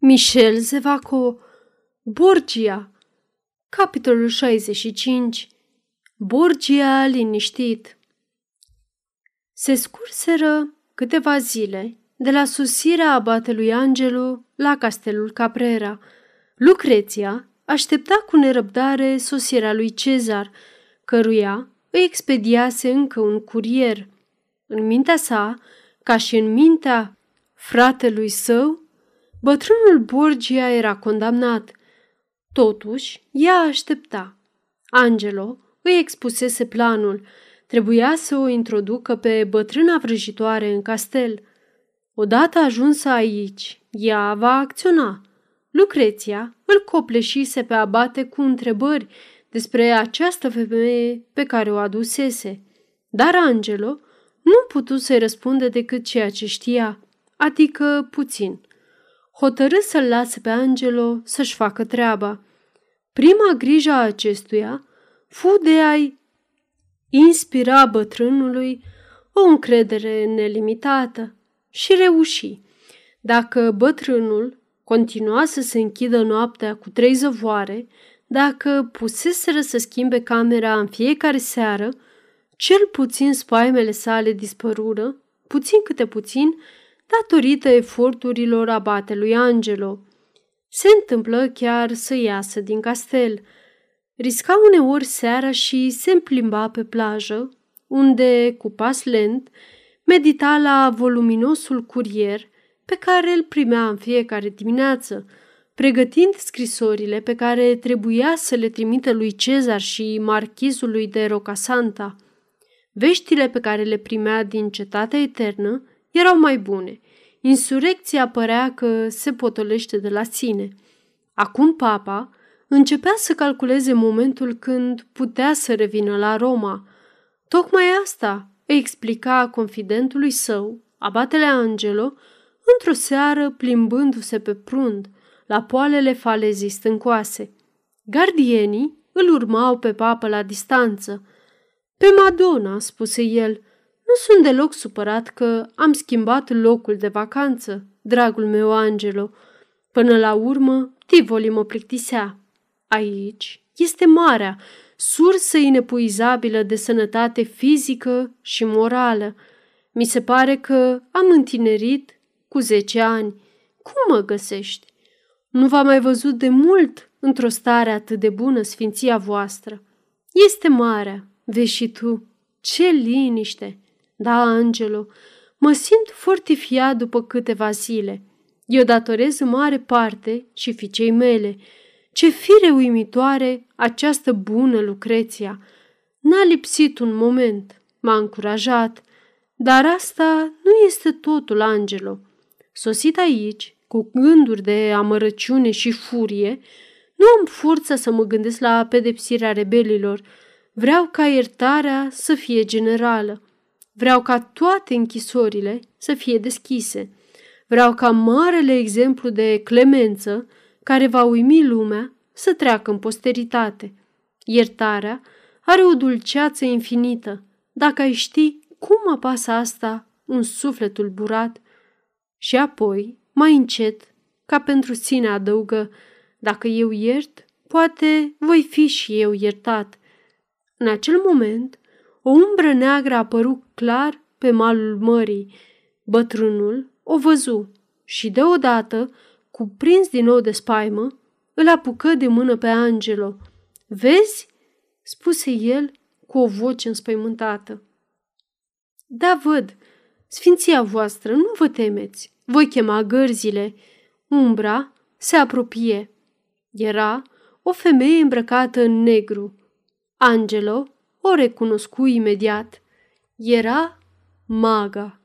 Michel Zevaco, Borgia, capitolul 65, Borgia liniștit. Se scurseră câteva zile de la sosirea abatelui Angelu la castelul Caprera. Lucreția aștepta cu nerăbdare sosirea lui Cezar, căruia îi expediase încă un curier. În mintea sa, ca și în mintea fratelui său, Bătrânul Borgia era condamnat. Totuși, ea aștepta. Angelo îi expusese planul. Trebuia să o introducă pe bătrâna vrăjitoare în castel. Odată ajunsă aici, ea va acționa. Lucreția îl copleșise pe abate cu întrebări despre această femeie pe care o adusese. Dar Angelo nu putu să-i răspunde decât ceea ce știa, adică puțin hotărâ să-l lase pe Angelo să-și facă treaba. Prima grijă a acestuia fu de a-i inspira bătrânului o încredere nelimitată și reuși. Dacă bătrânul continua să se închidă noaptea cu trei zăvoare, dacă puseseră să schimbe camera în fiecare seară, cel puțin spaimele sale dispărură, puțin câte puțin, datorită eforturilor abatelui Angelo. Se întâmplă chiar să iasă din castel. Risca uneori seara și se plimba pe plajă, unde, cu pas lent, medita la voluminosul curier pe care îl primea în fiecare dimineață, pregătind scrisorile pe care trebuia să le trimită lui Cezar și marchizului de Rocasanta. Veștile pe care le primea din cetatea eternă erau mai bune. Insurecția părea că se potolește de la sine. Acum papa începea să calculeze momentul când putea să revină la Roma. Tocmai asta îi explica confidentului său, abatele Angelo, într-o seară plimbându-se pe prund, la poalele falezii stâncoase. Gardienii îl urmau pe papă la distanță. Pe Madonna, spuse el, nu sunt deloc supărat că am schimbat locul de vacanță, dragul meu Angelo. Până la urmă, Tivoli mă plictisea. Aici este marea, sursă inepuizabilă de sănătate fizică și morală. Mi se pare că am întinerit cu zece ani. Cum mă găsești? Nu v-am mai văzut de mult într-o stare atât de bună, sfinția voastră. Este marea, vezi și tu. Ce liniște! Da, Angelo, mă simt fortifiat după câteva zile. Eu datorez în mare parte și fiicei mele. Ce fire uimitoare această bună Lucreția! N-a lipsit un moment, m-a încurajat, dar asta nu este totul, Angelo. Sosit aici, cu gânduri de amărăciune și furie, nu am forța să mă gândesc la pedepsirea rebelilor. Vreau ca iertarea să fie generală. Vreau ca toate închisorile să fie deschise. Vreau ca marele exemplu de clemență care va uimi lumea să treacă în posteritate. Iertarea are o dulceață infinită. Dacă ai ști cum apasă asta un suflet tulburat. Și apoi, mai încet, ca pentru sine adăugă, dacă eu iert, poate voi fi și eu iertat. În acel moment, o umbră neagră a apărut clar pe malul mării. Bătrânul o văzu și deodată, cuprins din nou de spaimă, îl apucă de mână pe Angelo. Vezi?" spuse el cu o voce înspăimântată. Da, văd. Sfinția voastră, nu vă temeți. Voi chema gărzile. Umbra se apropie. Era o femeie îmbrăcată în negru. Angelo o recunoscu imediat. Era maga.